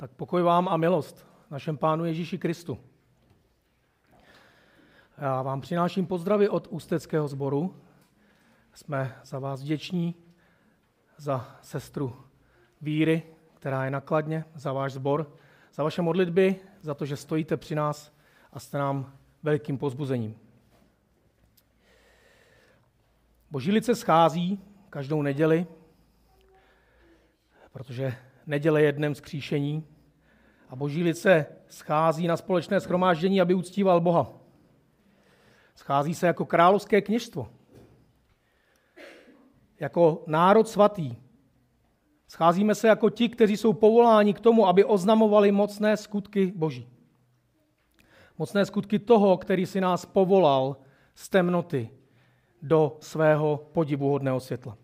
Tak pokoj vám a milost našem Pánu Ježíši Kristu. Já vám přináším pozdravy od Ústeckého sboru. Jsme za vás vděční, za sestru víry, která je nakladně, za váš sbor, za vaše modlitby, za to, že stojíte při nás a jste nám velikým pozbuzením. Boží lice schází každou neděli, protože neděle je dnem skříšení a boží lice schází na společné schromáždění, aby uctíval Boha. Schází se jako královské kněžstvo, jako národ svatý. Scházíme se jako ti, kteří jsou povoláni k tomu, aby oznamovali mocné skutky Boží. Mocné skutky toho, který si nás povolal z temnoty do svého podivuhodného světla.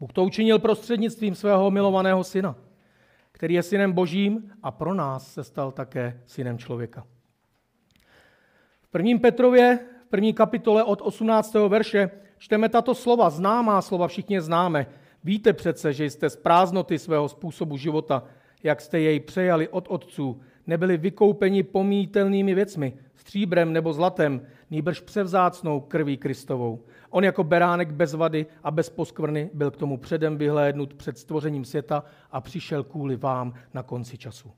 Bůh to učinil prostřednictvím svého milovaného syna, který je synem božím a pro nás se stal také synem člověka. V prvním Petrově, v první kapitole od 18. verše, čteme tato slova, známá slova, všichni známe. Víte přece, že jste z prázdnoty svého způsobu života, jak jste jej přejali od otců, nebyli vykoupeni pomítelnými věcmi, stříbrem nebo zlatem, nýbrž převzácnou krví Kristovou. On jako beránek bez vady a bez poskvrny byl k tomu předem vyhlédnut před stvořením světa a přišel kvůli vám na konci času.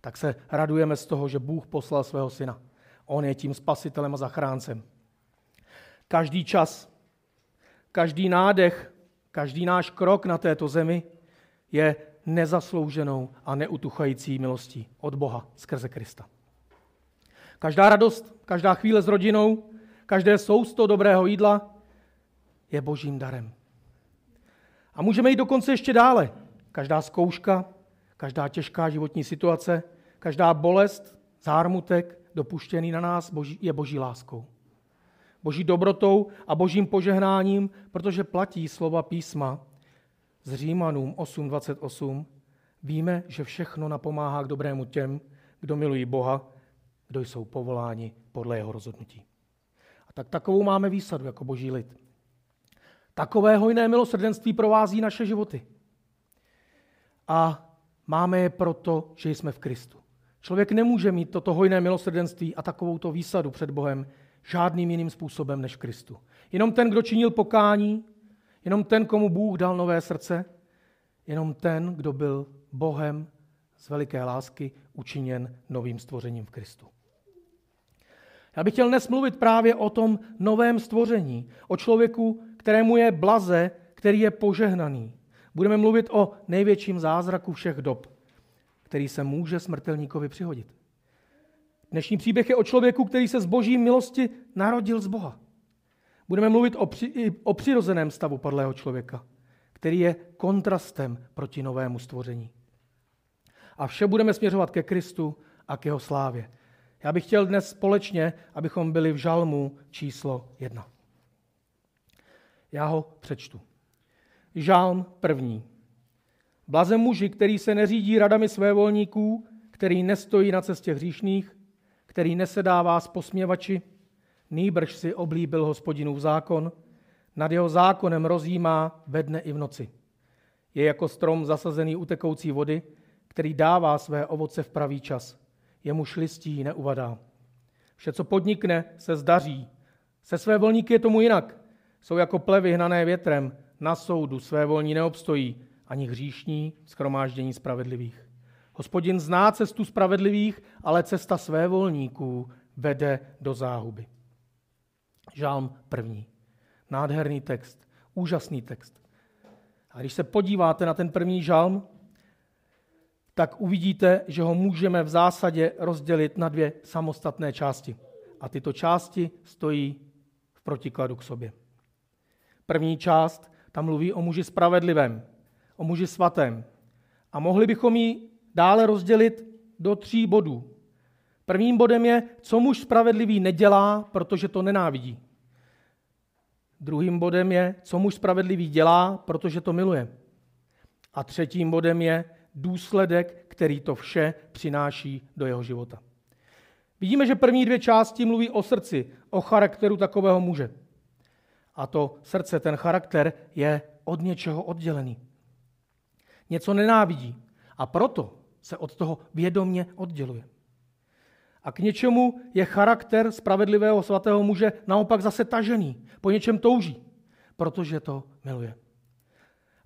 Tak se radujeme z toho, že Bůh poslal svého syna. On je tím spasitelem a zachráncem. Každý čas, každý nádech, každý náš krok na této zemi je nezaslouženou a neutuchající milostí od Boha skrze Krista. Každá radost, každá chvíle s rodinou, každé sousto dobrého jídla je božím darem. A můžeme jít dokonce ještě dále. Každá zkouška, každá těžká životní situace, každá bolest, zármutek dopuštěný na nás je boží láskou. Boží dobrotou a božím požehnáním, protože platí slova písma z Římanům 8.28. Víme, že všechno napomáhá k dobrému těm, kdo milují Boha, kdo jsou povoláni podle jeho rozhodnutí. A tak takovou máme výsadu jako boží lid. Takové hojné milosrdenství provází naše životy. A máme je proto, že jsme v Kristu. Člověk nemůže mít toto hojné milosrdenství a takovouto výsadu před Bohem žádným jiným způsobem než Kristu. Jenom ten, kdo činil pokání, jenom ten, komu Bůh dal nové srdce, jenom ten, kdo byl Bohem z veliké lásky učiněn novým stvořením v Kristu. Já bych chtěl dnes mluvit právě o tom novém stvoření, o člověku, kterému je blaze, který je požehnaný. Budeme mluvit o největším zázraku všech dob, který se může smrtelníkovi přihodit. Dnešní příběh je o člověku, který se z boží milosti narodil z Boha. Budeme mluvit o, při, o přirozeném stavu padlého člověka, který je kontrastem proti novému stvoření. A vše budeme směřovat ke Kristu a k jeho slávě. Já bych chtěl dnes společně, abychom byli v žalmu číslo jedna. Já ho přečtu. Žálm první. Blaze muži, který se neřídí radami své volníků, který nestojí na cestě hříšných, který nesedává s posměvači, nýbrž si oblíbil hospodinův zákon, nad jeho zákonem rozjímá ve dne i v noci. Je jako strom zasazený u tekoucí vody, který dává své ovoce v pravý čas. Jemuž listí neuvadá. Vše, co podnikne, se zdaří. Se své volníky je tomu jinak. Jsou jako plevy hnané větrem, na soudu své volní neobstojí, ani hříšní schromáždění spravedlivých. Hospodin zná cestu spravedlivých, ale cesta své volníků vede do záhuby. Žálm první. Nádherný text, úžasný text. A když se podíváte na ten první žálm, tak uvidíte, že ho můžeme v zásadě rozdělit na dvě samostatné části. A tyto části stojí v protikladu k sobě. První část tam mluví o muži spravedlivém, o muži svatém. A mohli bychom ji dále rozdělit do tří bodů. Prvním bodem je, co muž spravedlivý nedělá, protože to nenávidí. Druhým bodem je, co muž spravedlivý dělá, protože to miluje. A třetím bodem je důsledek, který to vše přináší do jeho života. Vidíme, že první dvě části mluví o srdci, o charakteru takového muže. A to srdce, ten charakter je od něčeho oddělený. Něco nenávidí. A proto se od toho vědomně odděluje. A k něčemu je charakter spravedlivého svatého muže naopak zase tažený. Po něčem touží, protože to miluje.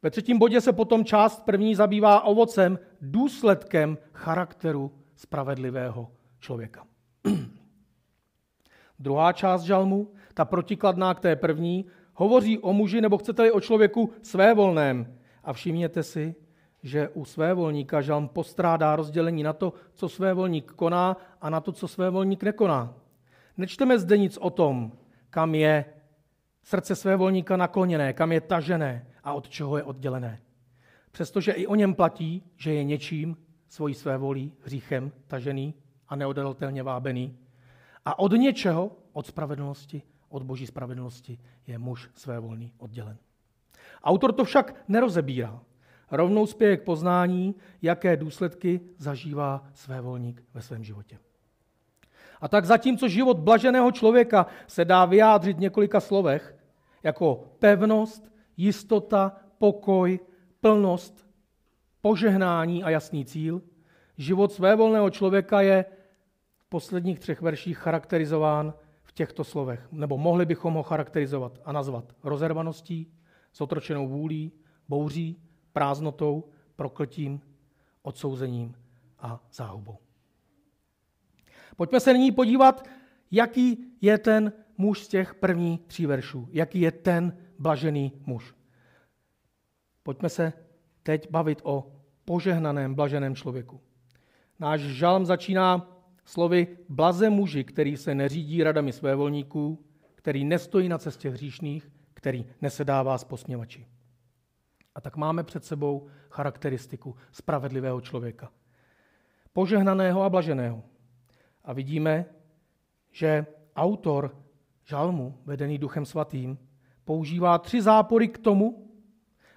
Ve třetím bodě se potom část první zabývá ovocem, důsledkem charakteru spravedlivého člověka. Druhá část žalmu, ta protikladná k té první, hovoří o muži, nebo chcete-li o člověku svévolném. A všimněte si, že u svévolníka žalm postrádá rozdělení na to, co svévolník koná a na to, co svévolník nekoná. Nečteme zde nic o tom, kam je srdce svévolníka nakloněné, kam je tažené a od čeho je oddělené. Přestože i o něm platí, že je něčím svojí svévolí, hříchem tažený a neodolatelně vábený. A od něčeho, od spravedlnosti, od boží spravedlnosti, je muž svévolný oddělen. Autor to však nerozebírá. Rovnou spěje k poznání, jaké důsledky zažívá svévolník ve svém životě. A tak zatímco život blaženého člověka se dá vyjádřit v několika slovech, jako pevnost, jistota, pokoj, plnost, požehnání a jasný cíl, život svévolného člověka je v posledních třech verších charakterizován v těchto slovech. Nebo mohli bychom ho charakterizovat a nazvat rozervaností, zotročenou vůlí, bouří, prázdnotou, prokltím, odsouzením a záhubou. Pojďme se nyní podívat, jaký je ten muž z těch prvních tří veršů. Jaký je ten blažený muž. Pojďme se teď bavit o požehnaném, blaženém člověku. Náš žalm začíná slovy blaze muži, který se neřídí radami svévolníků, který nestojí na cestě hříšných, který nesedává s posměvači. A tak máme před sebou charakteristiku spravedlivého člověka. Požehnaného a blaženého. A vidíme, že autor žalmu, vedený Duchem Svatým, používá tři zápory k tomu,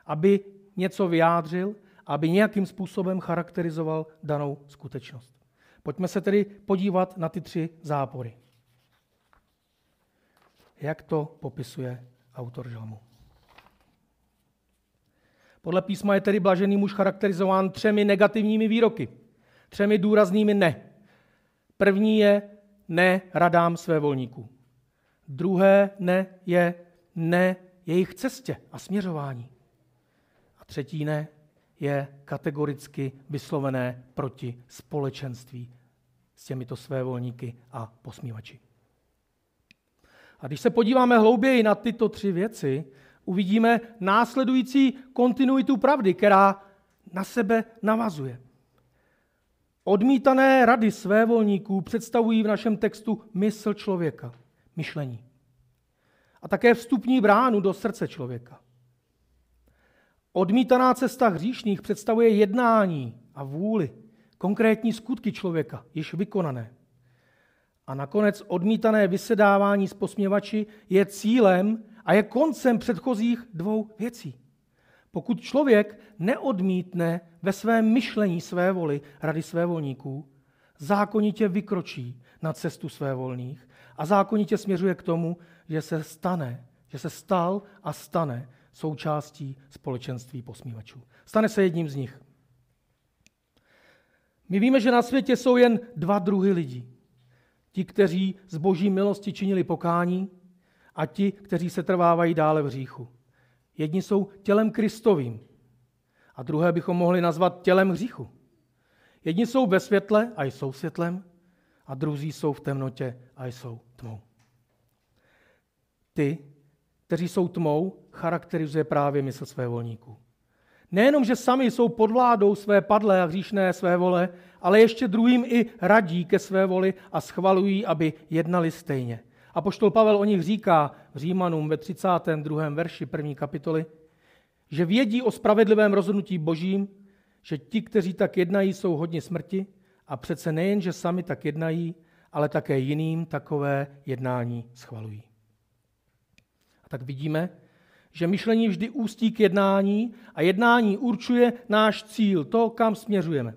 aby něco vyjádřil, aby nějakým způsobem charakterizoval danou skutečnost. Pojďme se tedy podívat na ty tři zápory. Jak to popisuje autor žalmu. Podle písma je tedy blažený muž charakterizován třemi negativními výroky, třemi důraznými ne. První je ne radám své volníků. Druhé ne je ne jejich cestě a směřování. A třetí ne je kategoricky vyslovené proti společenství s těmito svévolníky a posmívači. A když se podíváme hlouběji na tyto tři věci, uvidíme následující kontinuitu pravdy, která na sebe navazuje. Odmítané rady svévolníků představují v našem textu mysl člověka, myšlení. A také vstupní bránu do srdce člověka. Odmítaná cesta hříšných představuje jednání a vůli, konkrétní skutky člověka, již vykonané. A nakonec odmítané vysedávání s posměvači je cílem a je koncem předchozích dvou věcí. Pokud člověk neodmítne ve svém myšlení své voli rady své volníků, zákonitě vykročí na cestu své volných a zákonitě směřuje k tomu, že se stane, že se stal a stane součástí společenství posmívačů. Stane se jedním z nich. My víme, že na světě jsou jen dva druhy lidí. Ti, kteří z boží milosti činili pokání a ti, kteří se trvávají dále v hříchu. Jedni jsou tělem Kristovým a druhé bychom mohli nazvat tělem hříchu. Jedni jsou ve světle a jsou světlem a druzí jsou v temnotě a jsou tmou. Ty, kteří jsou tmou, charakterizuje právě mysl své volníků. Nejenom, že sami jsou pod vládou své padlé a hříšné své vole, ale ještě druhým i radí ke své voli a schvalují, aby jednali stejně. A poštol Pavel o nich říká v Římanům ve 32. verši první kapitoly, že vědí o spravedlivém rozhodnutí božím, že ti, kteří tak jednají, jsou hodně smrti a přece nejen, že sami tak jednají, ale také jiným takové jednání schvalují. Tak vidíme, že myšlení vždy ústí k jednání a jednání určuje náš cíl, to, kam směřujeme.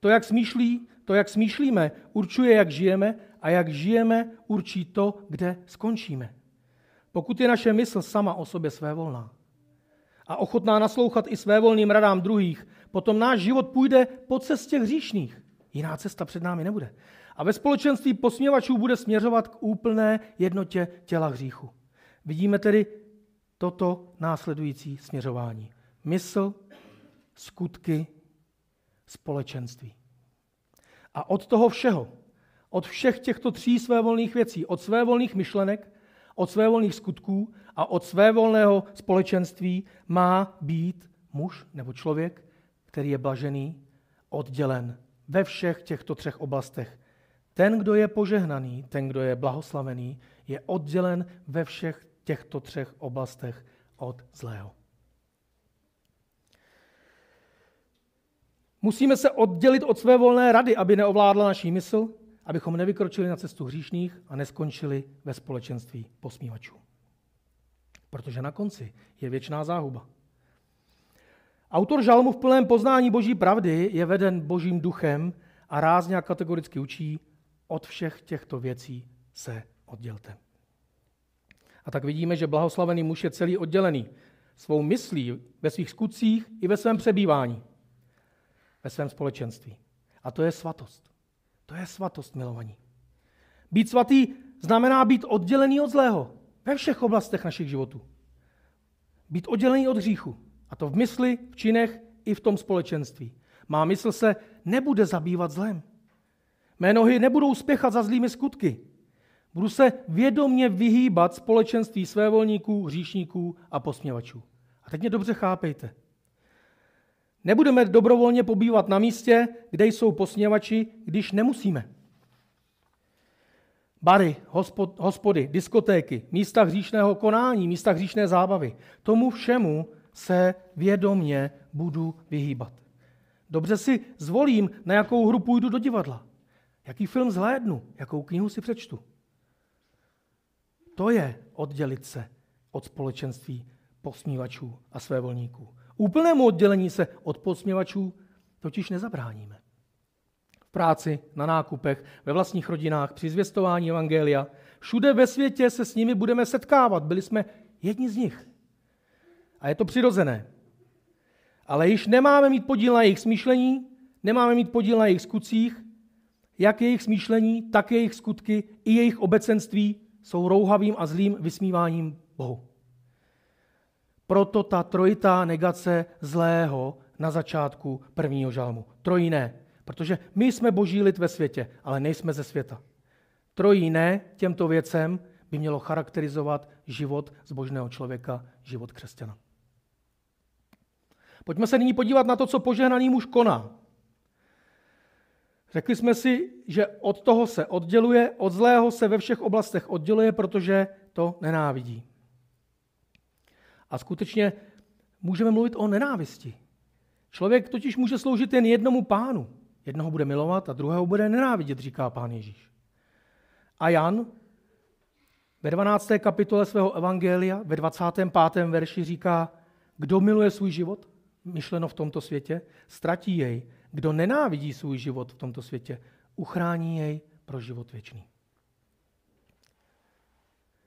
To, jak smýšlí, to, jak smýšlíme, určuje, jak žijeme a jak žijeme, určí to, kde skončíme. Pokud je naše mysl sama o sobě své volná a ochotná naslouchat i své volným radám druhých, potom náš život půjde po cestě hříšných. Jiná cesta před námi nebude. A ve společenství posměvačů bude směřovat k úplné jednotě těla hříchu. Vidíme tedy toto následující směřování. Mysl, skutky, společenství. A od toho všeho, od všech těchto tří svévolných věcí, od svévolných myšlenek, od svévolných skutků a od svévolného společenství má být muž nebo člověk, který je blažený, oddělen ve všech těchto třech oblastech. Ten, kdo je požehnaný, ten, kdo je blahoslavený, je oddělen ve všech těchto třech oblastech od zlého. Musíme se oddělit od své volné rady, aby neovládla naší mysl, abychom nevykročili na cestu hříšných a neskončili ve společenství posmívačů. Protože na konci je věčná záhuba. Autor žalmu v plném poznání boží pravdy je veden božím duchem a rázně a kategoricky učí, od všech těchto věcí se oddělte. A tak vidíme, že blahoslavený muž je celý oddělený svou myslí ve svých skutcích i ve svém přebývání, ve svém společenství. A to je svatost. To je svatost, milovaní. Být svatý znamená být oddělený od zlého ve všech oblastech našich životů. Být oddělený od hříchu. A to v mysli, v činech i v tom společenství. Má mysl se nebude zabývat zlem. Mé nohy nebudou spěchat za zlými skutky. Budu se vědomně vyhýbat společenství svévolníků, hříšníků a posměvačů. A teď mě dobře chápejte. Nebudeme dobrovolně pobývat na místě, kde jsou posměvači, když nemusíme. Bary, hospod, hospody, diskotéky, místa hříšného konání, místa hříšné zábavy. Tomu všemu se vědomně budu vyhýbat. Dobře si zvolím, na jakou hru půjdu do divadla. Jaký film zhlédnu, jakou knihu si přečtu. To je oddělit se od společenství posmívačů a svévolníků. Úplnému oddělení se od posměvačů totiž nezabráníme. V práci, na nákupech, ve vlastních rodinách, při zvěstování Evangelia, všude ve světě se s nimi budeme setkávat. Byli jsme jedni z nich. A je to přirozené. Ale již nemáme mít podíl na jejich smýšlení, nemáme mít podíl na jejich skutcích, jak jejich smýšlení, tak jejich skutky i jejich obecenství jsou rouhavým a zlým vysmíváním Bohu. Proto ta trojitá negace zlého na začátku prvního žalmu. Trojí ne, protože my jsme boží lid ve světě, ale nejsme ze světa. Trojí ne těmto věcem by mělo charakterizovat život zbožného člověka, život křesťana. Pojďme se nyní podívat na to, co požehnaný muž koná. Řekli jsme si, že od toho se odděluje, od zlého se ve všech oblastech odděluje, protože to nenávidí. A skutečně můžeme mluvit o nenávisti. Člověk totiž může sloužit jen jednomu pánu. Jednoho bude milovat a druhého bude nenávidět, říká pán Ježíš. A Jan ve 12. kapitole svého evangelia, ve 25. verši říká, kdo miluje svůj život, myšleno v tomto světě, ztratí jej. Kdo nenávidí svůj život v tomto světě, uchrání jej pro život věčný.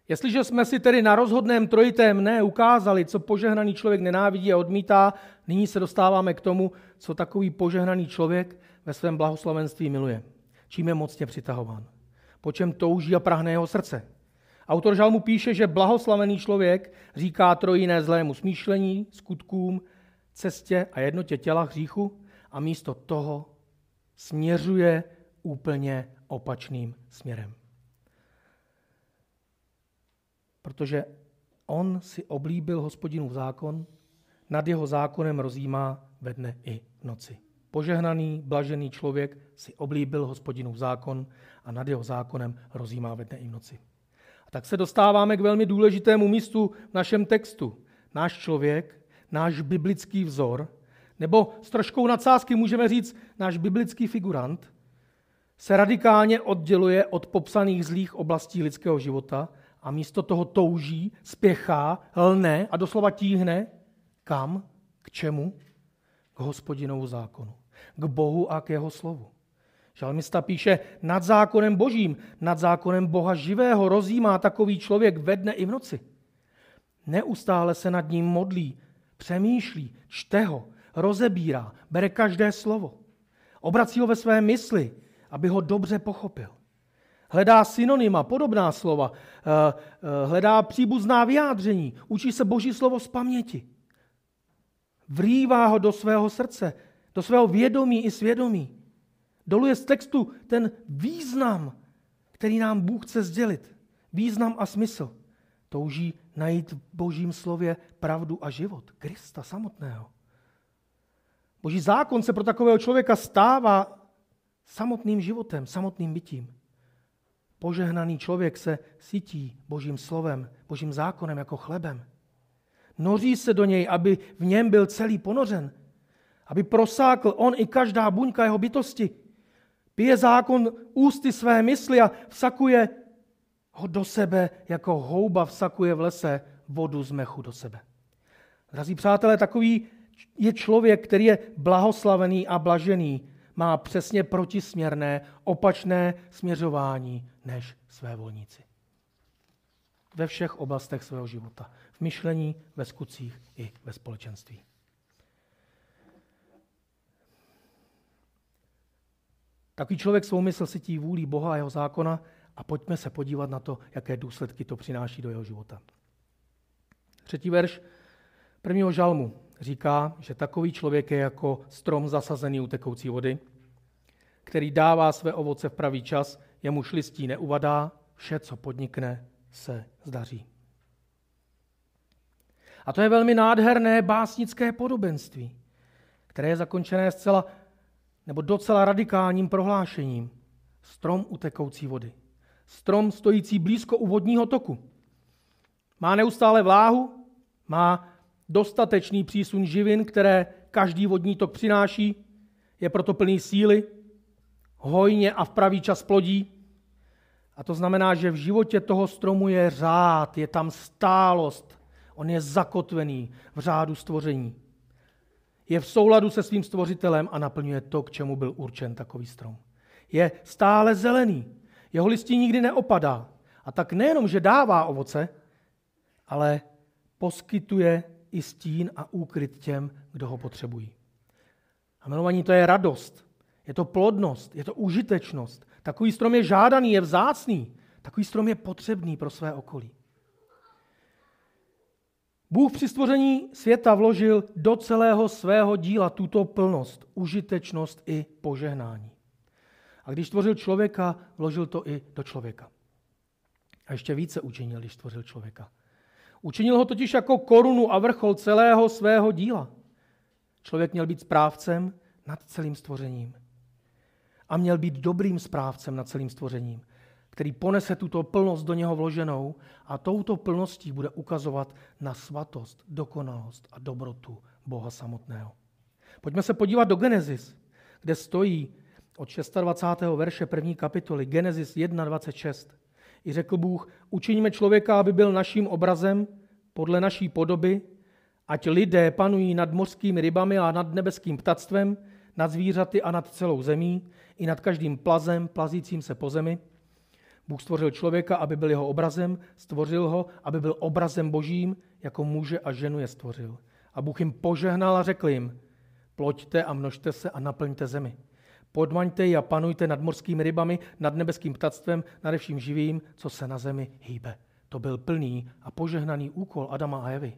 Jestliže jsme si tedy na rozhodném trojitém ne ukázali, co požehnaný člověk nenávidí a odmítá, nyní se dostáváme k tomu, co takový požehnaný člověk ve svém blahoslavenství miluje. Čím je mocně přitahován. Po čem touží a prahne jeho srdce. Autor žalmu píše, že blahoslavený člověk říká trojiné zlému smýšlení, skutkům, cestě a jednotě těla hříchu a místo toho směřuje úplně opačným směrem. Protože on si oblíbil hospodinův zákon, nad jeho zákonem rozjímá ve dne i v noci. Požehnaný, blažený člověk si oblíbil hospodinův zákon a nad jeho zákonem rozjímá ve dne i v noci. A tak se dostáváme k velmi důležitému místu v našem textu. Náš člověk, náš biblický vzor, nebo s troškou nadsázky můžeme říct náš biblický figurant, se radikálně odděluje od popsaných zlých oblastí lidského života a místo toho touží, spěchá, lne a doslova tíhne kam, k čemu? K hospodinovu zákonu, k Bohu a k jeho slovu. Žalmista píše, nad zákonem božím, nad zákonem Boha živého rozjímá takový člověk ve dne i v noci. Neustále se nad ním modlí, přemýšlí, čte ho, rozebírá, bere každé slovo. Obrací ho ve své mysli, aby ho dobře pochopil. Hledá synonyma, podobná slova, eh, eh, hledá příbuzná vyjádření, učí se Boží slovo z paměti. Vrývá ho do svého srdce, do svého vědomí i svědomí. Doluje z textu ten význam, který nám Bůh chce sdělit. Význam a smysl. Touží najít v Božím slově pravdu a život. Krista samotného. Boží zákon se pro takového člověka stává samotným životem, samotným bytím. Požehnaný člověk se sytí Božím slovem, Božím zákonem jako chlebem. Noří se do něj, aby v něm byl celý ponořen. Aby prosákl on i každá buňka jeho bytosti. Pije zákon ústy své mysli a vsakuje ho do sebe, jako houba vsakuje v lese vodu z mechu do sebe. Drazí přátelé, takový je člověk, který je blahoslavený a blažený, má přesně protisměrné, opačné směřování než své volníci. Ve všech oblastech svého života. V myšlení, ve skutcích i ve společenství. Takový člověk svou mysl cítí vůlí Boha a jeho zákona a pojďme se podívat na to, jaké důsledky to přináší do jeho života. Třetí verš prvního žalmu říká, že takový člověk je jako strom zasazený u tekoucí vody, který dává své ovoce v pravý čas, jemuž listí neuvadá, vše, co podnikne, se zdaří. A to je velmi nádherné básnické podobenství, které je zakončené zcela nebo docela radikálním prohlášením. Strom utekoucí vody. Strom stojící blízko u vodního toku. Má neustále vláhu, má dostatečný přísun živin, které každý vodní tok přináší, je proto plný síly, hojně a v pravý čas plodí. A to znamená, že v životě toho stromu je řád, je tam stálost. On je zakotvený v řádu stvoření. Je v souladu se svým stvořitelem a naplňuje to, k čemu byl určen takový strom. Je stále zelený. Jeho listí nikdy neopadá. A tak nejenom, že dává ovoce, ale poskytuje i stín a úkryt těm, kdo ho potřebují. A milovaní, to je radost, je to plodnost, je to užitečnost. Takový strom je žádaný, je vzácný. Takový strom je potřebný pro své okolí. Bůh při stvoření světa vložil do celého svého díla tuto plnost, užitečnost i požehnání. A když stvořil člověka, vložil to i do člověka. A ještě více učinil, když stvořil člověka. Učinil ho totiž jako korunu a vrchol celého svého díla. Člověk měl být správcem nad celým stvořením. A měl být dobrým správcem nad celým stvořením, který ponese tuto plnost do něho vloženou a touto plností bude ukazovat na svatost, dokonalost a dobrotu Boha samotného. Pojďme se podívat do Genesis, kde stojí od 26. verše první kapitoly Genesis 1.26. I řekl Bůh, učiníme člověka, aby byl naším obrazem, podle naší podoby, ať lidé panují nad mořskými rybami a nad nebeským ptactvem, nad zvířaty a nad celou zemí, i nad každým plazem, plazícím se po zemi. Bůh stvořil člověka, aby byl jeho obrazem, stvořil ho, aby byl obrazem božím, jako muže a ženu je stvořil. A Bůh jim požehnal a řekl jim, ploďte a množte se a naplňte zemi. Podmaňte ji a panujte nad morskými rybami, nad nebeským ptactvem, nad vším živým, co se na zemi hýbe. To byl plný a požehnaný úkol Adama a Evy.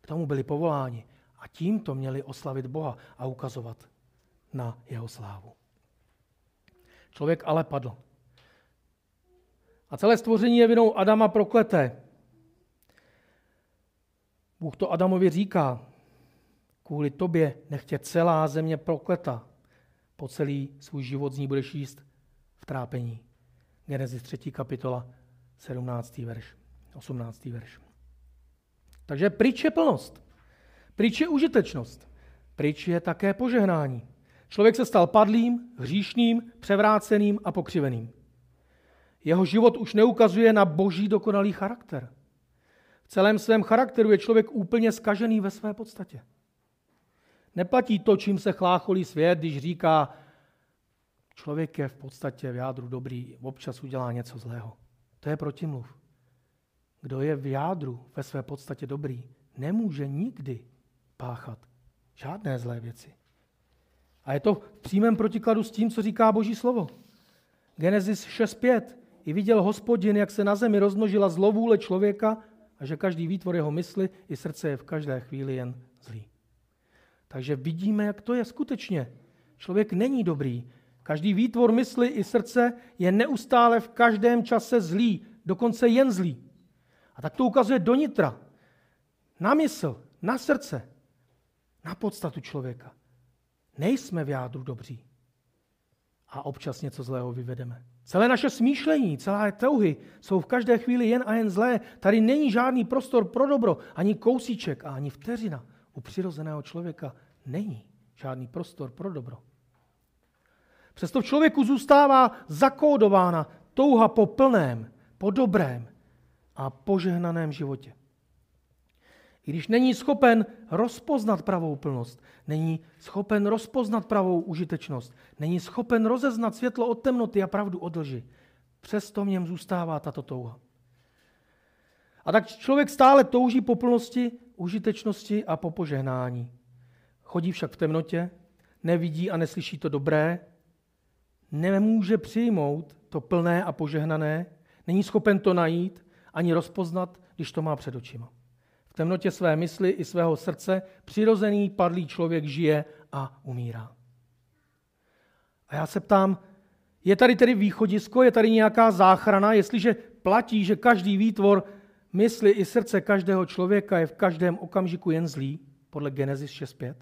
K tomu byli povoláni a tímto měli oslavit Boha a ukazovat na jeho slávu. Člověk ale padl. A celé stvoření je vinou Adama prokleté. Bůh to Adamovi říká, kvůli tobě nechtě celá země prokleta. Po celý svůj život z ní budeš jíst v trápení. Genesis 3. kapitola, 17. verš, 18. verš. Takže pryč je plnost. Pryč je užitečnost. Pryč je také požehnání. Člověk se stal padlým, hříšným, převráceným a pokřiveným. Jeho život už neukazuje na boží dokonalý charakter. V celém svém charakteru je člověk úplně skažený ve své podstatě. Neplatí to, čím se chlácholí svět, když říká, člověk je v podstatě v jádru dobrý, občas udělá něco zlého. To je protimluv. Kdo je v jádru ve své podstatě dobrý, nemůže nikdy páchat žádné zlé věci. A je to v přímém protikladu s tím, co říká Boží slovo. Genesis 6.5. I viděl hospodin, jak se na zemi rozmnožila zlovůle člověka a že každý výtvor jeho mysli i srdce je v každé chvíli jen zlý. Takže vidíme, jak to je skutečně. Člověk není dobrý. Každý výtvor mysli i srdce je neustále v každém čase zlý, dokonce jen zlý. A tak to ukazuje do nitra, na mysl, na srdce, na podstatu člověka. Nejsme v jádru dobří. A občas něco zlého vyvedeme. Celé naše smýšlení, celé touhy jsou v každé chvíli jen a jen zlé. Tady není žádný prostor pro dobro, ani kousíček a ani vteřina. U přirozeného člověka není žádný prostor pro dobro. Přesto v člověku zůstává zakódována touha po plném, po dobrém a požehnaném životě. I když není schopen rozpoznat pravou plnost, není schopen rozpoznat pravou užitečnost, není schopen rozeznat světlo od temnoty a pravdu od lži, přesto v něm zůstává tato touha. A tak člověk stále touží po plnosti, užitečnosti a po požehnání. Chodí však v temnotě, nevidí a neslyší to dobré, nemůže přijmout to plné a požehnané, není schopen to najít ani rozpoznat, když to má před očima temnotě své mysli i svého srdce přirozený padlý člověk žije a umírá. A já se ptám, je tady tedy východisko, je tady nějaká záchrana, jestliže platí, že každý výtvor mysli i srdce každého člověka je v každém okamžiku jen zlý, podle Genesis 6.5?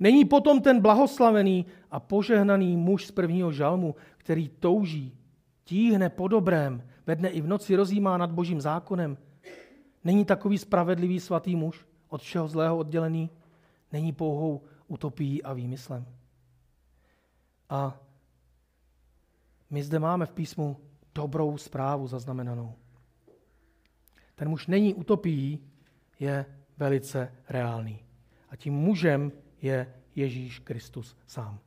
Není potom ten blahoslavený a požehnaný muž z prvního žalmu, který touží, tíhne po dobrém, ve dne i v noci rozjímá nad božím zákonem, Není takový spravedlivý svatý muž, od všeho zlého oddělený, není pouhou utopií a výmyslem. A my zde máme v písmu dobrou zprávu zaznamenanou. Ten muž není utopií, je velice reálný. A tím mužem je Ježíš Kristus sám.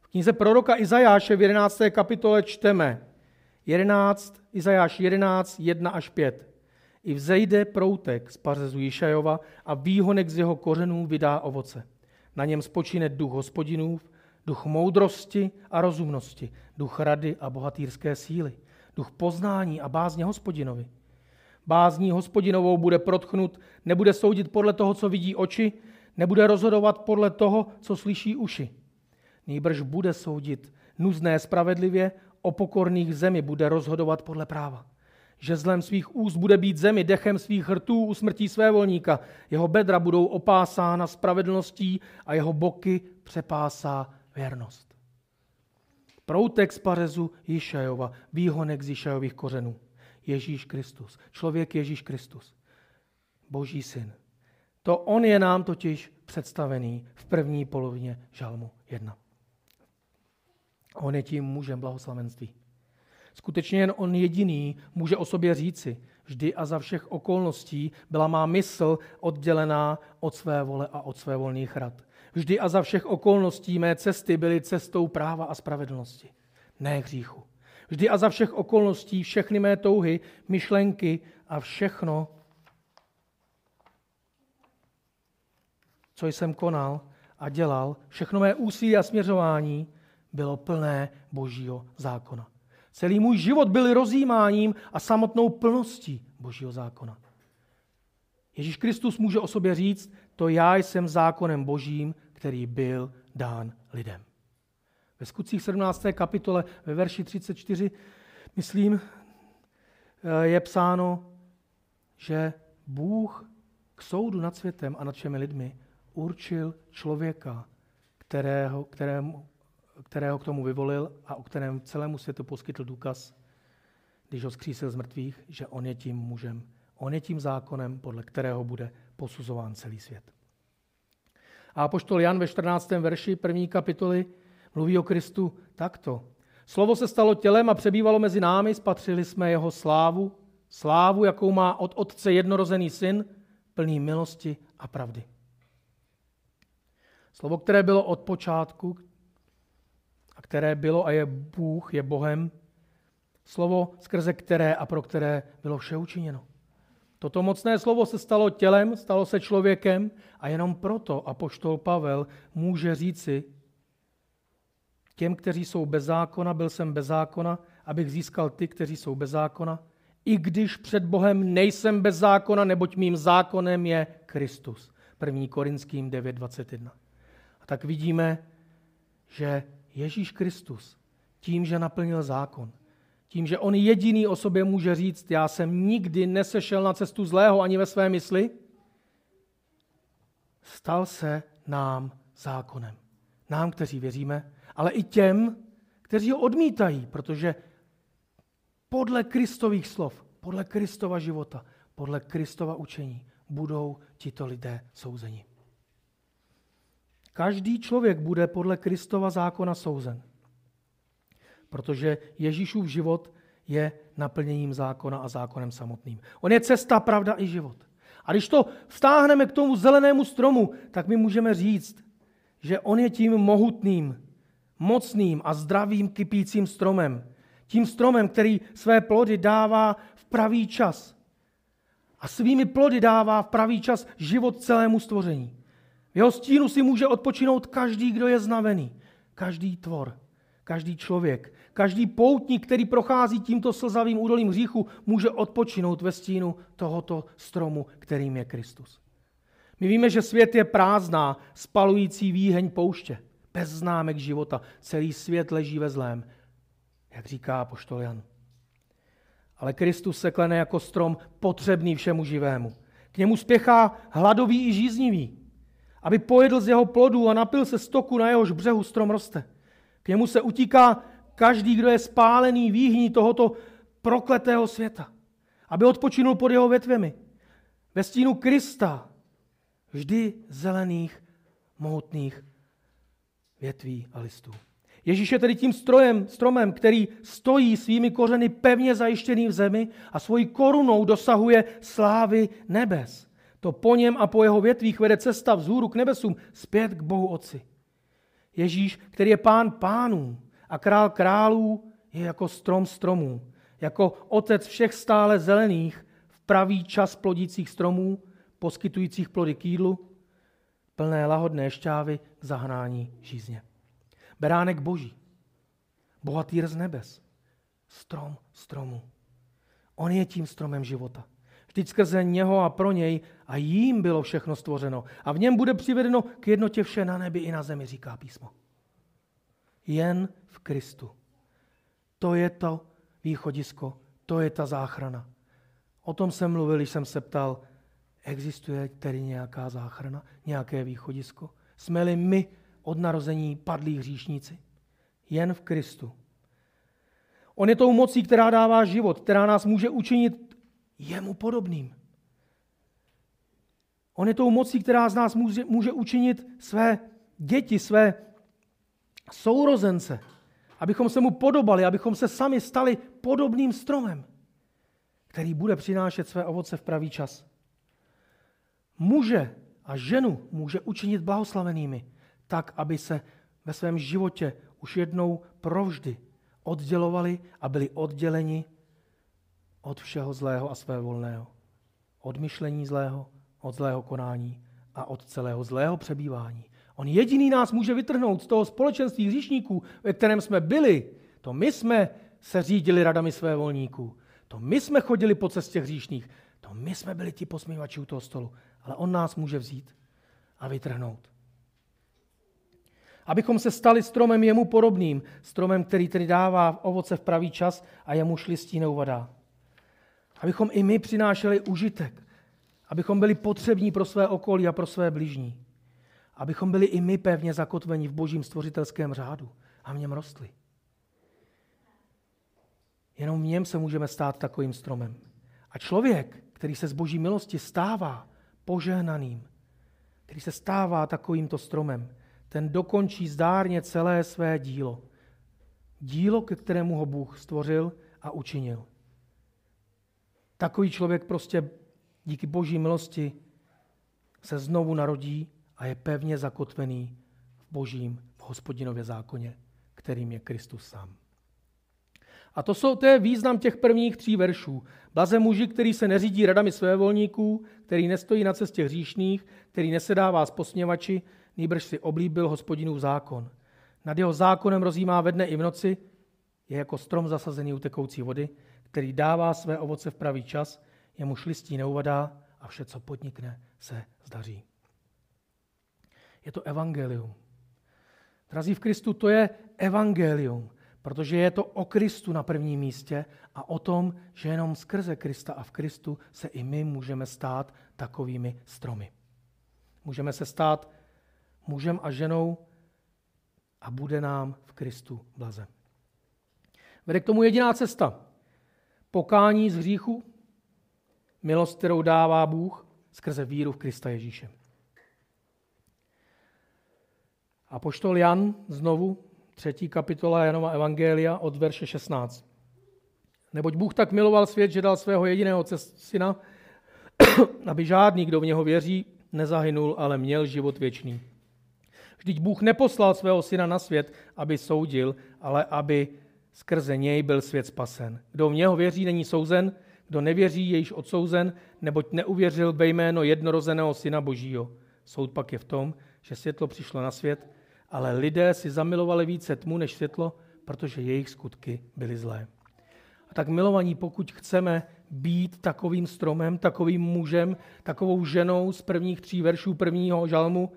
V knize proroka Izajáše v 11. kapitole čteme 11, Izajáš 11, 1 až 5. I vzejde proutek z pařezu Jišajova a výhonek z jeho kořenů vydá ovoce. Na něm spočine duch hospodinův, duch moudrosti a rozumnosti, duch rady a bohatýrské síly, duch poznání a bázně hospodinovi. Bázní hospodinovou bude protchnut, nebude soudit podle toho, co vidí oči, nebude rozhodovat podle toho, co slyší uši. Nýbrž bude soudit nuzné spravedlivě, o pokorných zemi bude rozhodovat podle práva. Žezlem svých úst bude být zemi, dechem svých hrtů usmrtí své volníka. Jeho bedra budou opásána spravedlností a jeho boky přepásá věrnost. Proutek z pařezu Jišajova, výhonek z Jišajových kořenů. Ježíš Kristus, člověk Ježíš Kristus, boží syn. To on je nám totiž představený v první polovině žalmu 1. On je tím mužem blahoslavenství. Skutečně jen on jediný může o sobě říci, vždy a za všech okolností byla má mysl oddělená od své vole a od své volných rad. Vždy a za všech okolností mé cesty byly cestou práva a spravedlnosti, ne hříchu. Vždy a za všech okolností všechny mé touhy, myšlenky a všechno, co jsem konal a dělal, všechno mé úsilí a směřování bylo plné božího zákona. Celý můj život byl rozjímáním a samotnou plností Božího zákona. Ježíš Kristus může o sobě říct, to já jsem zákonem Božím, který byl dán lidem. Ve skutcích 17. kapitole ve verši 34, myslím, eh, je psáno, že Bůh k soudu nad světem a nad všemi lidmi určil člověka, kterého, kterému, kterého k tomu vyvolil a o kterém celému světu poskytl důkaz, když ho zkřísil z mrtvých, že on je tím mužem, on je tím zákonem, podle kterého bude posuzován celý svět. A poštol Jan ve 14. verši první kapitoly mluví o Kristu takto. Slovo se stalo tělem a přebývalo mezi námi, spatřili jsme jeho slávu, slávu, jakou má od Otce jednorozený syn, plný milosti a pravdy. Slovo, které bylo od počátku, které bylo a je Bůh, je Bohem, slovo, skrze které a pro které bylo vše učiněno. Toto mocné slovo se stalo tělem, stalo se člověkem a jenom proto apoštol Pavel může říci těm, kteří jsou bez zákona, byl jsem bez zákona, abych získal ty, kteří jsou bez zákona, i když před Bohem nejsem bez zákona, neboť mým zákonem je Kristus. 1. Korinským 9.21. A tak vidíme, že Ježíš Kristus tím, že naplnil zákon, tím, že on jediný o sobě může říct, já jsem nikdy nesešel na cestu zlého ani ve své mysli, stal se nám zákonem. Nám, kteří věříme, ale i těm, kteří ho odmítají, protože podle Kristových slov, podle Kristova života, podle Kristova učení budou tito lidé souzeni. Každý člověk bude podle Kristova zákona souzen, protože Ježíšův život je naplněním zákona a zákonem samotným. On je cesta, pravda i život. A když to vstáhneme k tomu zelenému stromu, tak my můžeme říct, že on je tím mohutným, mocným a zdravým kypícím stromem. Tím stromem, který své plody dává v pravý čas. A svými plody dává v pravý čas život celému stvoření. V jeho stínu si může odpočinout každý, kdo je znavený. Každý tvor, každý člověk, každý poutník, který prochází tímto slzavým údolím hříchu, může odpočinout ve stínu tohoto stromu, kterým je Kristus. My víme, že svět je prázdná, spalující výheň pouště, bez známek života. Celý svět leží ve zlém, jak říká poštol Jan. Ale Kristus se klene jako strom potřebný všemu živému. K němu spěchá hladový i žíznivý, aby pojedl z jeho plodů a napil se stoku, na jehož břehu strom roste. K němu se utíká každý, kdo je spálený výhní tohoto prokletého světa, aby odpočinul pod jeho větvemi. Ve stínu Krista, vždy zelených, mohutných větví a listů. Ježíš je tedy tím strojem, stromem, který stojí svými kořeny pevně zajištěný v zemi a svojí korunou dosahuje slávy nebes. To po něm a po jeho větvích vede cesta vzhůru k nebesům, zpět k Bohu Otci. Ježíš, který je pán pánů a král králů, je jako strom stromů, jako otec všech stále zelených, v pravý čas plodících stromů, poskytujících plody k jídlu, plné lahodné šťávy zahnání žízně. Beránek boží, bohatýr z nebes, strom stromu. On je tím stromem života. Vždyť skrze něho a pro něj a jím bylo všechno stvořeno. A v něm bude přivedeno k jednotě vše na nebi i na zemi, říká písmo. Jen v Kristu. To je to východisko, to je ta záchrana. O tom jsem mluvil, když jsem se ptal, existuje tedy nějaká záchrana, nějaké východisko? Jsme-li my od narození padlí hříšníci? Jen v Kristu. On je tou mocí, která dává život, která nás může učinit jemu podobným. On je tou mocí, která z nás může, může učinit své děti, své sourozence, abychom se mu podobali, abychom se sami stali podobným stromem, který bude přinášet své ovoce v pravý čas. Muže a ženu může učinit blahoslavenými, tak, aby se ve svém životě už jednou provždy oddělovali a byli odděleni od všeho zlého a své volného. Od myšlení zlého, od zlého konání a od celého zlého přebývání. On jediný nás může vytrhnout z toho společenství hříšníků, ve kterém jsme byli. To my jsme se řídili radami své volníků. To my jsme chodili po cestě hříšných. To my jsme byli ti posmívači u toho stolu. Ale on nás může vzít a vytrhnout. Abychom se stali stromem jemu podobným, stromem, který tedy dává ovoce v pravý čas a jemu šlistí neuvadá. Abychom i my přinášeli užitek. Abychom byli potřební pro své okolí a pro své bližní. Abychom byli i my pevně zakotveni v božím stvořitelském řádu a v něm rostli. Jenom v něm se můžeme stát takovým stromem. A člověk, který se z boží milosti stává požehnaným, který se stává takovýmto stromem, ten dokončí zdárně celé své dílo. Dílo, ke kterému ho Bůh stvořil a učinil. Takový člověk prostě díky boží milosti se znovu narodí a je pevně zakotvený v božím, v hospodinově zákoně, kterým je Kristus sám. A to, jsou, to je význam těch prvních tří veršů. Blaze muži, který se neřídí radami své volníků, který nestojí na cestě hříšných, který nesedává s posměvači, nýbrž si oblíbil hospodinův zákon. Nad jeho zákonem rozjímá ve dne i v noci, je jako strom zasazený u tekoucí vody, který dává své ovoce v pravý čas, jemu šlistí neuvadá a vše, co podnikne, se zdaří. Je to evangelium. Drazí v Kristu, to je evangelium, protože je to o Kristu na prvním místě a o tom, že jenom skrze Krista a v Kristu se i my můžeme stát takovými stromy. Můžeme se stát mužem a ženou a bude nám v Kristu blaze. Vede k tomu jediná cesta. Pokání z hříchu, milost, kterou dává Bůh skrze víru v Krista Ježíše. A poštol Jan znovu, třetí kapitola Janova Evangelia od verše 16. Neboť Bůh tak miloval svět, že dal svého jediného syna, aby žádný, kdo v něho věří, nezahynul, ale měl život věčný. Vždyť Bůh neposlal svého syna na svět, aby soudil, ale aby skrze něj byl svět spasen. Kdo v něho věří, není souzen, kdo nevěří, je již odsouzen, neboť neuvěřil ve jméno jednorozeného syna Božího. Soud pak je v tom, že světlo přišlo na svět, ale lidé si zamilovali více tmu než světlo, protože jejich skutky byly zlé. A tak milovaní, pokud chceme být takovým stromem, takovým mužem, takovou ženou z prvních tří veršů prvního žalmu,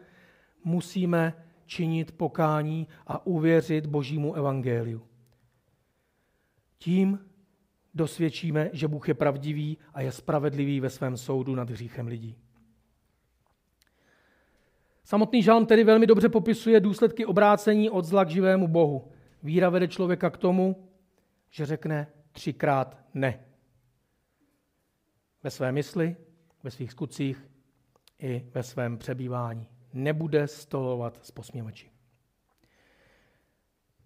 musíme činit pokání a uvěřit Božímu evangeliu. Tím dosvědčíme, že Bůh je pravdivý a je spravedlivý ve svém soudu nad hříchem lidí. Samotný žalm tedy velmi dobře popisuje důsledky obrácení od zla k živému Bohu. Víra vede člověka k tomu, že řekne třikrát ne. Ve své mysli, ve svých skutcích i ve svém přebývání. Nebude stolovat s posměvači.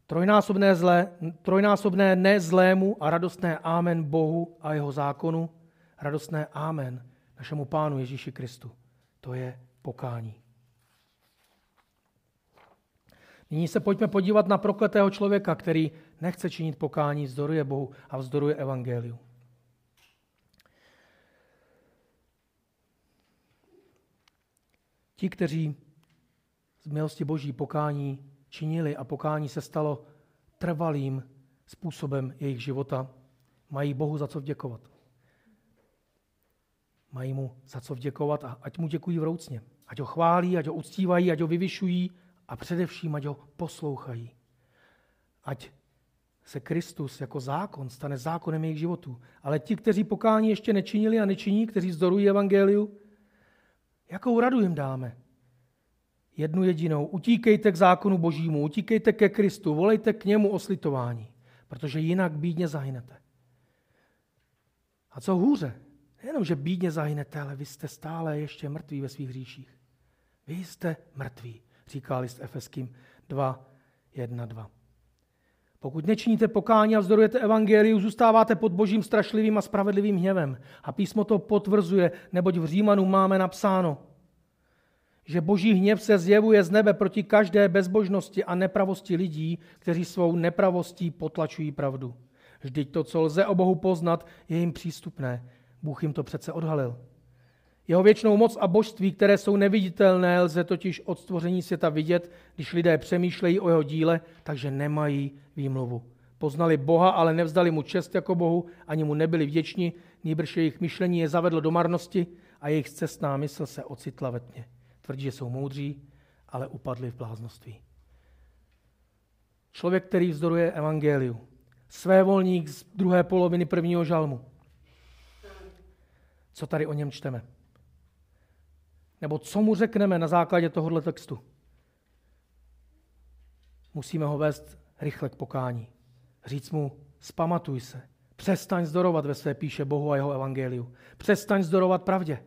Trojnásobné, zlé, trojnásobné ne zlému a radostné ámen Bohu a jeho zákonu, radostné ámen našemu Pánu Ježíši Kristu. To je pokání. Nyní se pojďme podívat na prokletého člověka, který nechce činit pokání, vzdoruje Bohu a vzdoruje Evangeliu. Ti, kteří z milosti Boží pokání činili a pokání se stalo trvalým způsobem jejich života, mají Bohu za co vděkovat. Mají mu za co vděkovat a ať mu děkují vroucně. Ať ho chválí, ať ho uctívají, ať ho vyvyšují a především, ať ho poslouchají. Ať se Kristus jako zákon stane zákonem jejich životů. Ale ti, kteří pokání ještě nečinili a nečiní, kteří zdorují evangeliu, jakou radu jim dáme? jednu jedinou. Utíkejte k zákonu božímu, utíkejte ke Kristu, volejte k němu oslitování, protože jinak bídně zahynete. A co hůře, nejenom, že bídně zahynete, ale vy jste stále ještě mrtví ve svých hříších. Vy jste mrtví, říká list Efeským 2, 1, 2. Pokud nečiníte pokání a vzdorujete evangeliu, zůstáváte pod božím strašlivým a spravedlivým hněvem. A písmo to potvrzuje, neboť v Římanu máme napsáno – že boží hněv se zjevuje z nebe proti každé bezbožnosti a nepravosti lidí, kteří svou nepravostí potlačují pravdu. Vždyť to, co lze o Bohu poznat, je jim přístupné. Bůh jim to přece odhalil. Jeho věčnou moc a božství, které jsou neviditelné, lze totiž od stvoření světa vidět, když lidé přemýšlejí o jeho díle, takže nemají výmluvu. Poznali Boha, ale nevzdali mu čest jako Bohu, ani mu nebyli vděční, nýbrž jejich myšlení je zavedlo do marnosti a jejich cestná mysl se ocitla ve tmě. Tvrdí, že jsou moudří, ale upadli v bláznoství. Člověk, který vzdoruje evangeliu. Své volník z druhé poloviny prvního žalmu. Co tady o něm čteme? Nebo co mu řekneme na základě tohohle textu? Musíme ho vést rychle k pokání. Říct mu, spamatuj se, přestaň zdorovat ve své píše Bohu a jeho evangeliu. Přestaň zdorovat pravdě.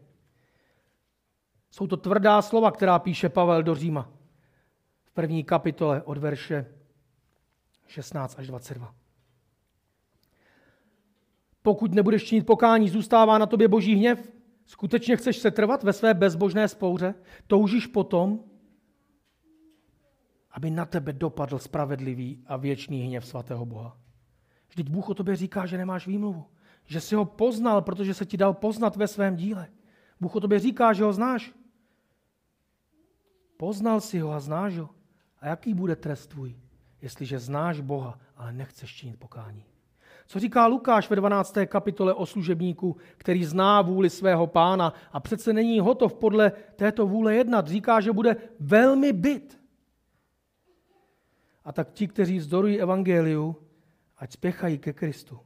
Jsou to tvrdá slova, která píše Pavel do Říma v první kapitole od verše 16 až 22. Pokud nebudeš činit pokání, zůstává na tobě boží hněv. Skutečně chceš se trvat ve své bezbožné spouře? Toužíš potom, aby na tebe dopadl spravedlivý a věčný hněv svatého Boha. Vždyť Bůh o tobě říká, že nemáš výmluvu. Že jsi ho poznal, protože se ti dal poznat ve svém díle. Bůh o tobě říká, že ho znáš. Poznal si ho a znáš ho. A jaký bude trest tvůj, jestliže znáš Boha, ale nechceš činit pokání? Co říká Lukáš ve 12. kapitole o služebníku, který zná vůli svého pána a přece není hotov podle této vůle jednat. Říká, že bude velmi byt. A tak ti, kteří zdorují evangeliu, ať spěchají ke Kristu.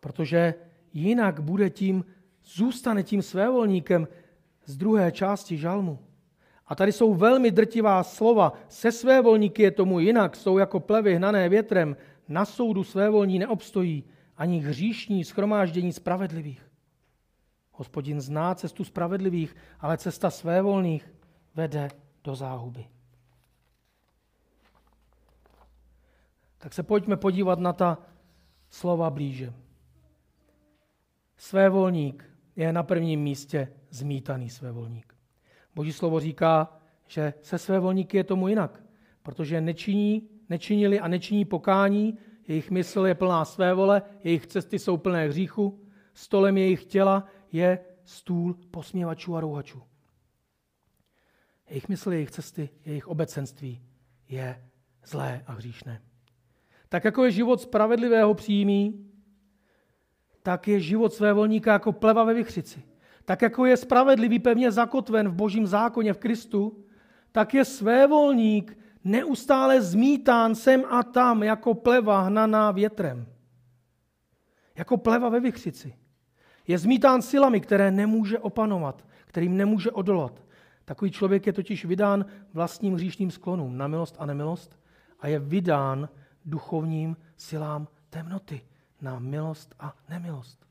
Protože jinak bude tím, zůstane tím svévolníkem z druhé části žalmu. A tady jsou velmi drtivá slova. Se své volníky je tomu jinak, jsou jako plevy hnané větrem, na soudu své volní neobstojí ani hříšní schromáždění spravedlivých. Hospodin zná cestu spravedlivých, ale cesta svévolných vede do záhuby. Tak se pojďme podívat na ta slova blíže. Svévolník je na prvním místě zmítaný svévolník. Boží slovo říká, že se svévolníky je tomu jinak, protože nečiní nečinili a nečiní pokání, jejich mysl je plná své vole, jejich cesty jsou plné hříchu, stolem jejich těla je stůl posměvačů a rouhačů. Jejich mysl, jejich cesty, jejich obecenství je zlé a hříšné. Tak jako je život spravedlivého přímý, tak je život své volníka jako pleva ve vychřici. Tak jako je spravedlivý pevně zakotven v božím zákoně v Kristu, tak je svévolník neustále zmítán sem a tam jako pleva hnaná větrem. Jako pleva ve vychřici. Je zmítán silami, které nemůže opanovat, kterým nemůže odolat. Takový člověk je totiž vydán vlastním hříšným sklonům na milost a nemilost a je vydán duchovním silám temnoty na milost a nemilost.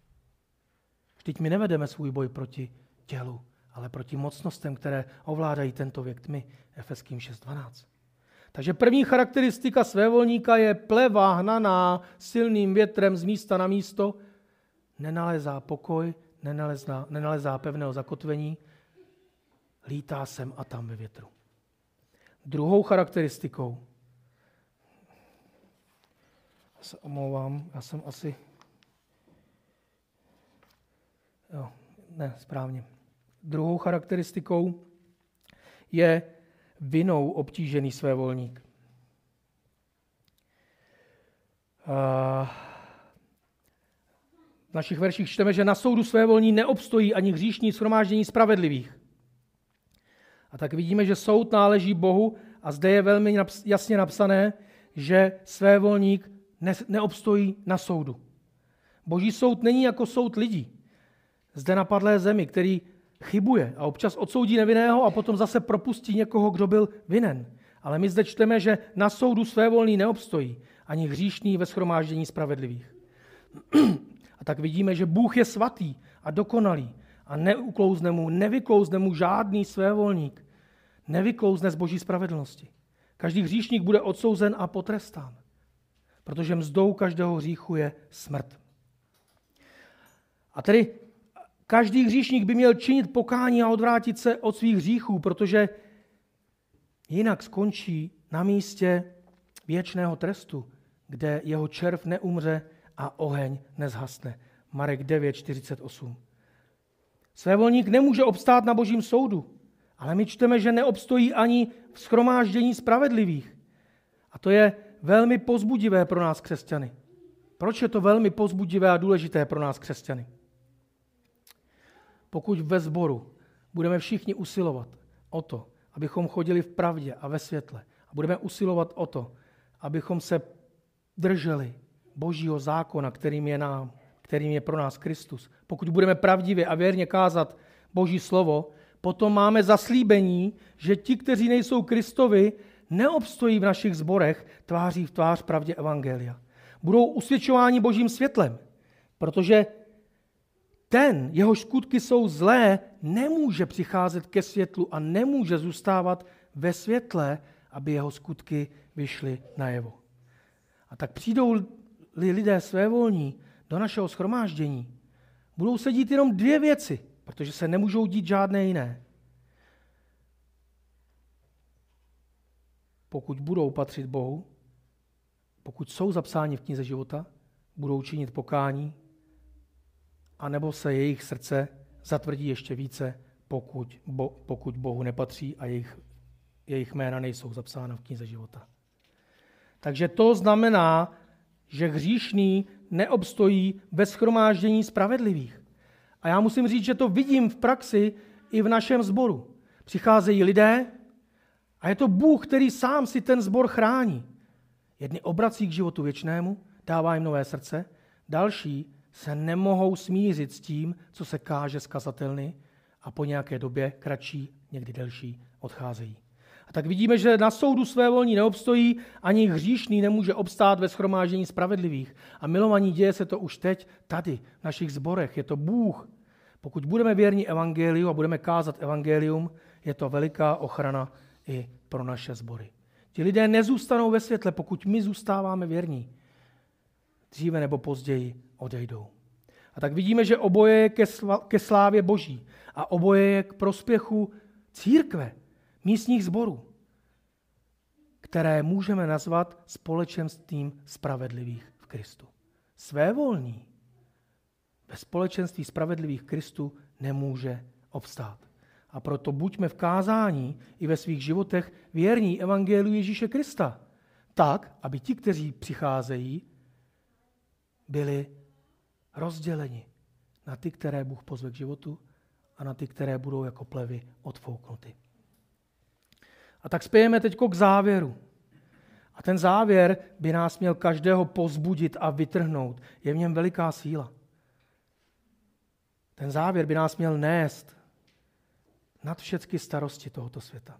Vždyť my nevedeme svůj boj proti tělu, ale proti mocnostem, které ovládají tento věk tmy. Efeským 6.12. Takže první charakteristika svévolníka je pleva hnaná silným větrem z místa na místo, nenalezá pokoj, nenalezá, nenalezá pevného zakotvení, lítá sem a tam ve větru. Druhou charakteristikou, já se omlouvám, já jsem asi, jo, ne, správně. Druhou charakteristikou je vinou obtížený své volník. V našich verších čteme, že na soudu své volní neobstojí ani hříšní shromáždění spravedlivých. A tak vidíme, že soud náleží Bohu a zde je velmi jasně napsané, že své volník neobstojí na soudu. Boží soud není jako soud lidí. Zde na padlé zemi, který chybuje a občas odsoudí nevinného a potom zase propustí někoho, kdo byl vinen. Ale my zde čteme, že na soudu své volný neobstojí, ani hříšný ve schromáždění spravedlivých. A tak vidíme, že Bůh je svatý a dokonalý a neuklouzne mu, nevyklouzne mu žádný svévolník. Nevyklouzne z boží spravedlnosti. Každý hříšník bude odsouzen a potrestán, protože mzdou každého hříchu je smrt. A tedy Každý hříšník by měl činit pokání a odvrátit se od svých hříchů, protože jinak skončí na místě věčného trestu, kde jeho červ neumře a oheň nezhasne. Marek 9.48. Svévolník nemůže obstát na božím soudu, ale my čteme, že neobstojí ani v schromáždění spravedlivých. A to je velmi pozbudivé pro nás křesťany. Proč je to velmi pozbudivé a důležité pro nás křesťany? Pokud ve sboru budeme všichni usilovat o to, abychom chodili v pravdě a ve světle, a budeme usilovat o to, abychom se drželi Božího zákona, kterým je, nám, kterým je pro nás Kristus, pokud budeme pravdivě a věrně kázat Boží slovo, potom máme zaslíbení, že ti, kteří nejsou Kristovi, neobstojí v našich zborech tváří v tvář pravdě Evangelia. Budou usvědčováni Božím světlem, protože ten, jehož skutky jsou zlé, nemůže přicházet ke světlu a nemůže zůstávat ve světle, aby jeho skutky vyšly najevo. A tak přijdou lidé svévolní do našeho schromáždění, budou se dít jenom dvě věci, protože se nemůžou dít žádné jiné. Pokud budou patřit Bohu, pokud jsou zapsáni v knize života, budou činit pokání, anebo se jejich srdce zatvrdí ještě více, pokud, bo, pokud Bohu nepatří a jejich, jejich jména nejsou zapsána v knize života. Takže to znamená, že hříšný neobstojí ve schromáždění spravedlivých. A já musím říct, že to vidím v praxi i v našem sboru. Přicházejí lidé a je to Bůh, který sám si ten sbor chrání. Jedni obrací k životu věčnému, dává jim nové srdce, další se nemohou smířit s tím, co se káže z kazatelny a po nějaké době, kratší, někdy delší, odcházejí. A tak vidíme, že na soudu své volní neobstojí, ani hříšný nemůže obstát ve schromáždění spravedlivých. A milovaní děje se to už teď, tady, v našich zborech. Je to Bůh. Pokud budeme věrní evangeliu a budeme kázat evangelium, je to veliká ochrana i pro naše sbory. Ti lidé nezůstanou ve světle, pokud my zůstáváme věrní. Dříve nebo později odejdou. A tak vidíme, že oboje je ke, ke slávě Boží a oboje je k prospěchu církve, místních sborů, které můžeme nazvat společenstvím spravedlivých v Kristu. Svévolný ve společenství spravedlivých Kristu nemůže obstát. A proto buďme v kázání i ve svých životech věrní Evangeliu Ježíše Krista, tak, aby ti, kteří přicházejí, byli rozděleni na ty, které Bůh pozve k životu a na ty, které budou jako plevy odfouknuty. A tak spějeme teď k závěru. A ten závěr by nás měl každého pozbudit a vytrhnout. Je v něm veliká síla. Ten závěr by nás měl nést nad všechny starosti tohoto světa.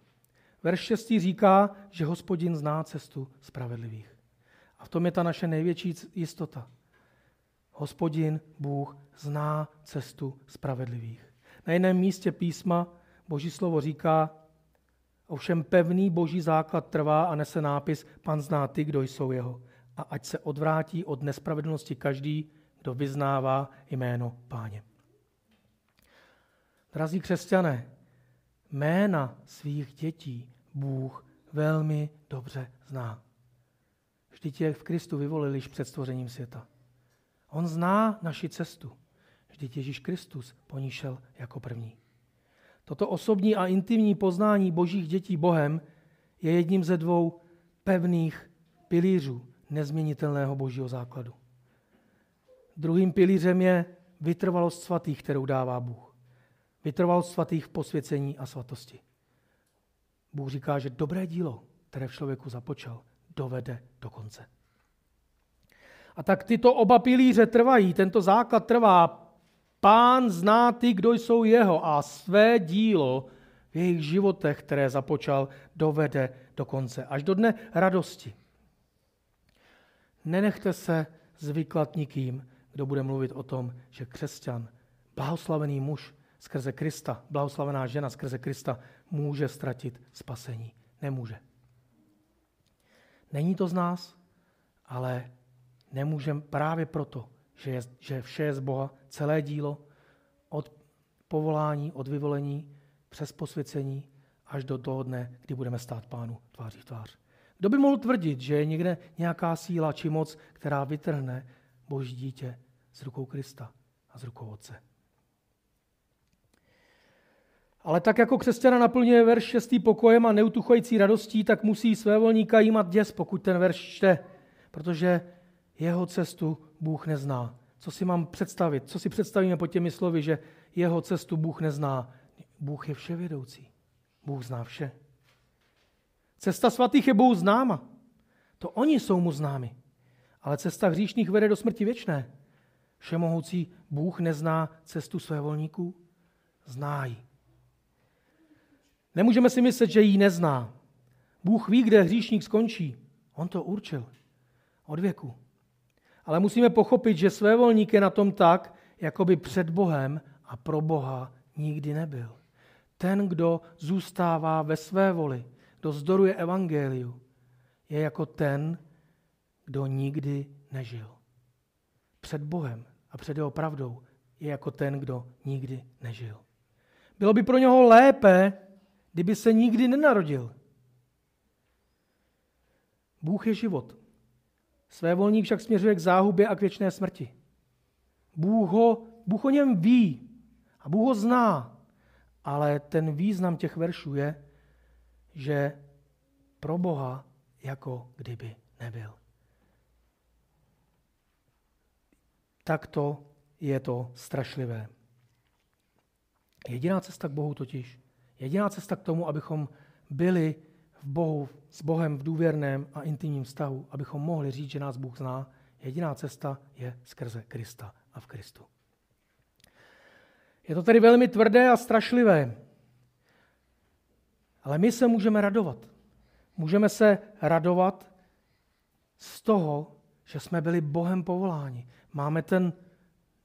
Verš 6 říká, že hospodin zná cestu spravedlivých. A v tom je ta naše největší jistota. Hospodin, Bůh, zná cestu spravedlivých. Na jiném místě písma Boží slovo říká, ovšem pevný boží základ trvá a nese nápis, pan zná ty, kdo jsou jeho. A ať se odvrátí od nespravedlnosti každý, kdo vyznává jméno páně. Drazí křesťané, jména svých dětí Bůh velmi dobře zná. Vždyť je v Kristu vyvolil již před stvořením světa. On zná naši cestu. Vždyť Ježíš Kristus po ní šel jako první. Toto osobní a intimní poznání božích dětí Bohem je jedním ze dvou pevných pilířů nezměnitelného božího základu. Druhým pilířem je vytrvalost svatých, kterou dává Bůh. Vytrvalost svatých v posvěcení a svatosti. Bůh říká, že dobré dílo, které v člověku započal, dovede do konce. A tak tyto oba pilíře trvají, tento základ trvá. Pán zná ty, kdo jsou jeho a své dílo v jejich životech, které započal, dovede do konce, až do dne radosti. Nenechte se zvyklat nikým, kdo bude mluvit o tom, že křesťan, blahoslavený muž skrze Krista, blahoslavená žena skrze Krista může ztratit spasení. Nemůže. Není to z nás, ale nemůžeme právě proto, že, je, že vše je z Boha, celé dílo, od povolání, od vyvolení, přes posvěcení, až do toho dne, kdy budeme stát pánu tváří v tvář. Kdo by mohl tvrdit, že je někde nějaká síla či moc, která vytrhne boží dítě z rukou Krista a z rukou Otce? Ale tak jako křesťana naplňuje verš 6. pokojem a neutuchající radostí, tak musí své volníka jímat děs, pokud ten verš čte. Protože jeho cestu Bůh nezná. Co si mám představit? Co si představíme pod těmi slovy, že jeho cestu Bůh nezná? Bůh je vševědoucí. Bůh zná vše. Cesta svatých je Bůh známa. To oni jsou mu známi. Ale cesta hříšných vede do smrti věčné. Všemohoucí Bůh nezná cestu své volníků? Zná ji. Nemůžeme si myslet, že ji nezná. Bůh ví, kde hříšník skončí. On to určil. Od věku. Ale musíme pochopit, že svévolník je na tom tak, jako by před Bohem a pro Boha nikdy nebyl. Ten, kdo zůstává ve své voli, kdo zdoruje evangeliu, je jako ten, kdo nikdy nežil. Před Bohem a před jeho pravdou je jako ten, kdo nikdy nežil. Bylo by pro něho lépe, kdyby se nikdy nenarodil. Bůh je život. Své volní však směřuje k záhubě a k věčné smrti. Bůh, ho, Bůh o něm ví a Bůh ho zná, ale ten význam těch veršů je, že pro Boha jako kdyby nebyl. Takto je to strašlivé. Jediná cesta k Bohu totiž, jediná cesta k tomu, abychom byli v Bohu, s Bohem v důvěrném a intimním vztahu, abychom mohli říct, že nás Bůh zná, jediná cesta je skrze Krista a v Kristu. Je to tedy velmi tvrdé a strašlivé. Ale my se můžeme radovat. Můžeme se radovat z toho, že jsme byli Bohem povoláni. Máme ten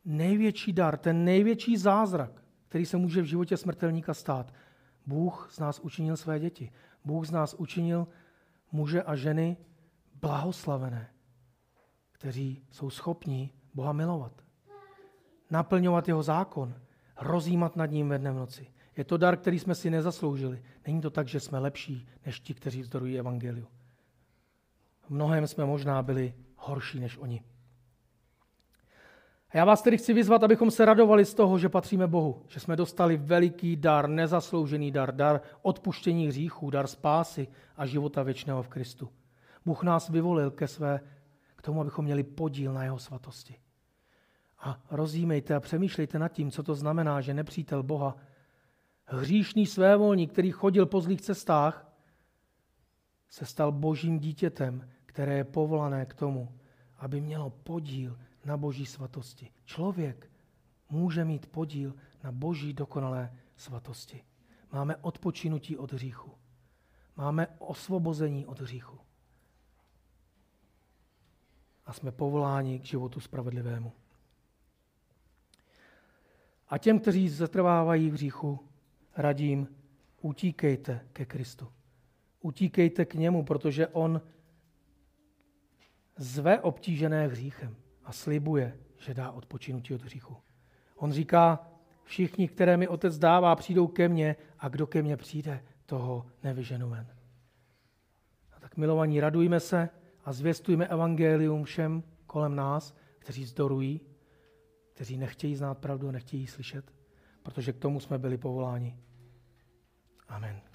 největší dar, ten největší zázrak, který se může v životě smrtelníka stát. Bůh z nás učinil své děti. Bůh z nás učinil muže a ženy blahoslavené, kteří jsou schopní Boha milovat. Naplňovat jeho zákon, rozjímat nad ním ve dne v noci. Je to dar, který jsme si nezasloužili. Není to tak, že jsme lepší než ti, kteří vzdorují evangeliu. V mnohem jsme možná byli horší než oni. A já vás tedy chci vyzvat, abychom se radovali z toho, že patříme Bohu, že jsme dostali veliký dar, nezasloužený dar, dar odpuštění hříchů, dar spásy a života věčného v Kristu. Bůh nás vyvolil ke své, k tomu, abychom měli podíl na jeho svatosti. A rozjímejte a přemýšlejte nad tím, co to znamená, že nepřítel Boha, hříšný svévolník, který chodil po zlých cestách, se stal božím dítětem, které je povolané k tomu, aby mělo podíl na boží svatosti. Člověk může mít podíl na boží dokonalé svatosti. Máme odpočinutí od hříchu. Máme osvobození od hříchu. A jsme povoláni k životu spravedlivému. A těm, kteří zatrvávají v hříchu, radím, utíkejte ke Kristu. Utíkejte k němu, protože on zve obtížené hříchem a slibuje, že dá odpočinutí od hříchu. On říká, všichni, které mi otec dává, přijdou ke mně a kdo ke mně přijde, toho nevyženu ven. A tak milovaní, radujme se a zvěstujme evangelium všem kolem nás, kteří zdorují, kteří nechtějí znát pravdu, nechtějí slyšet, protože k tomu jsme byli povoláni. Amen.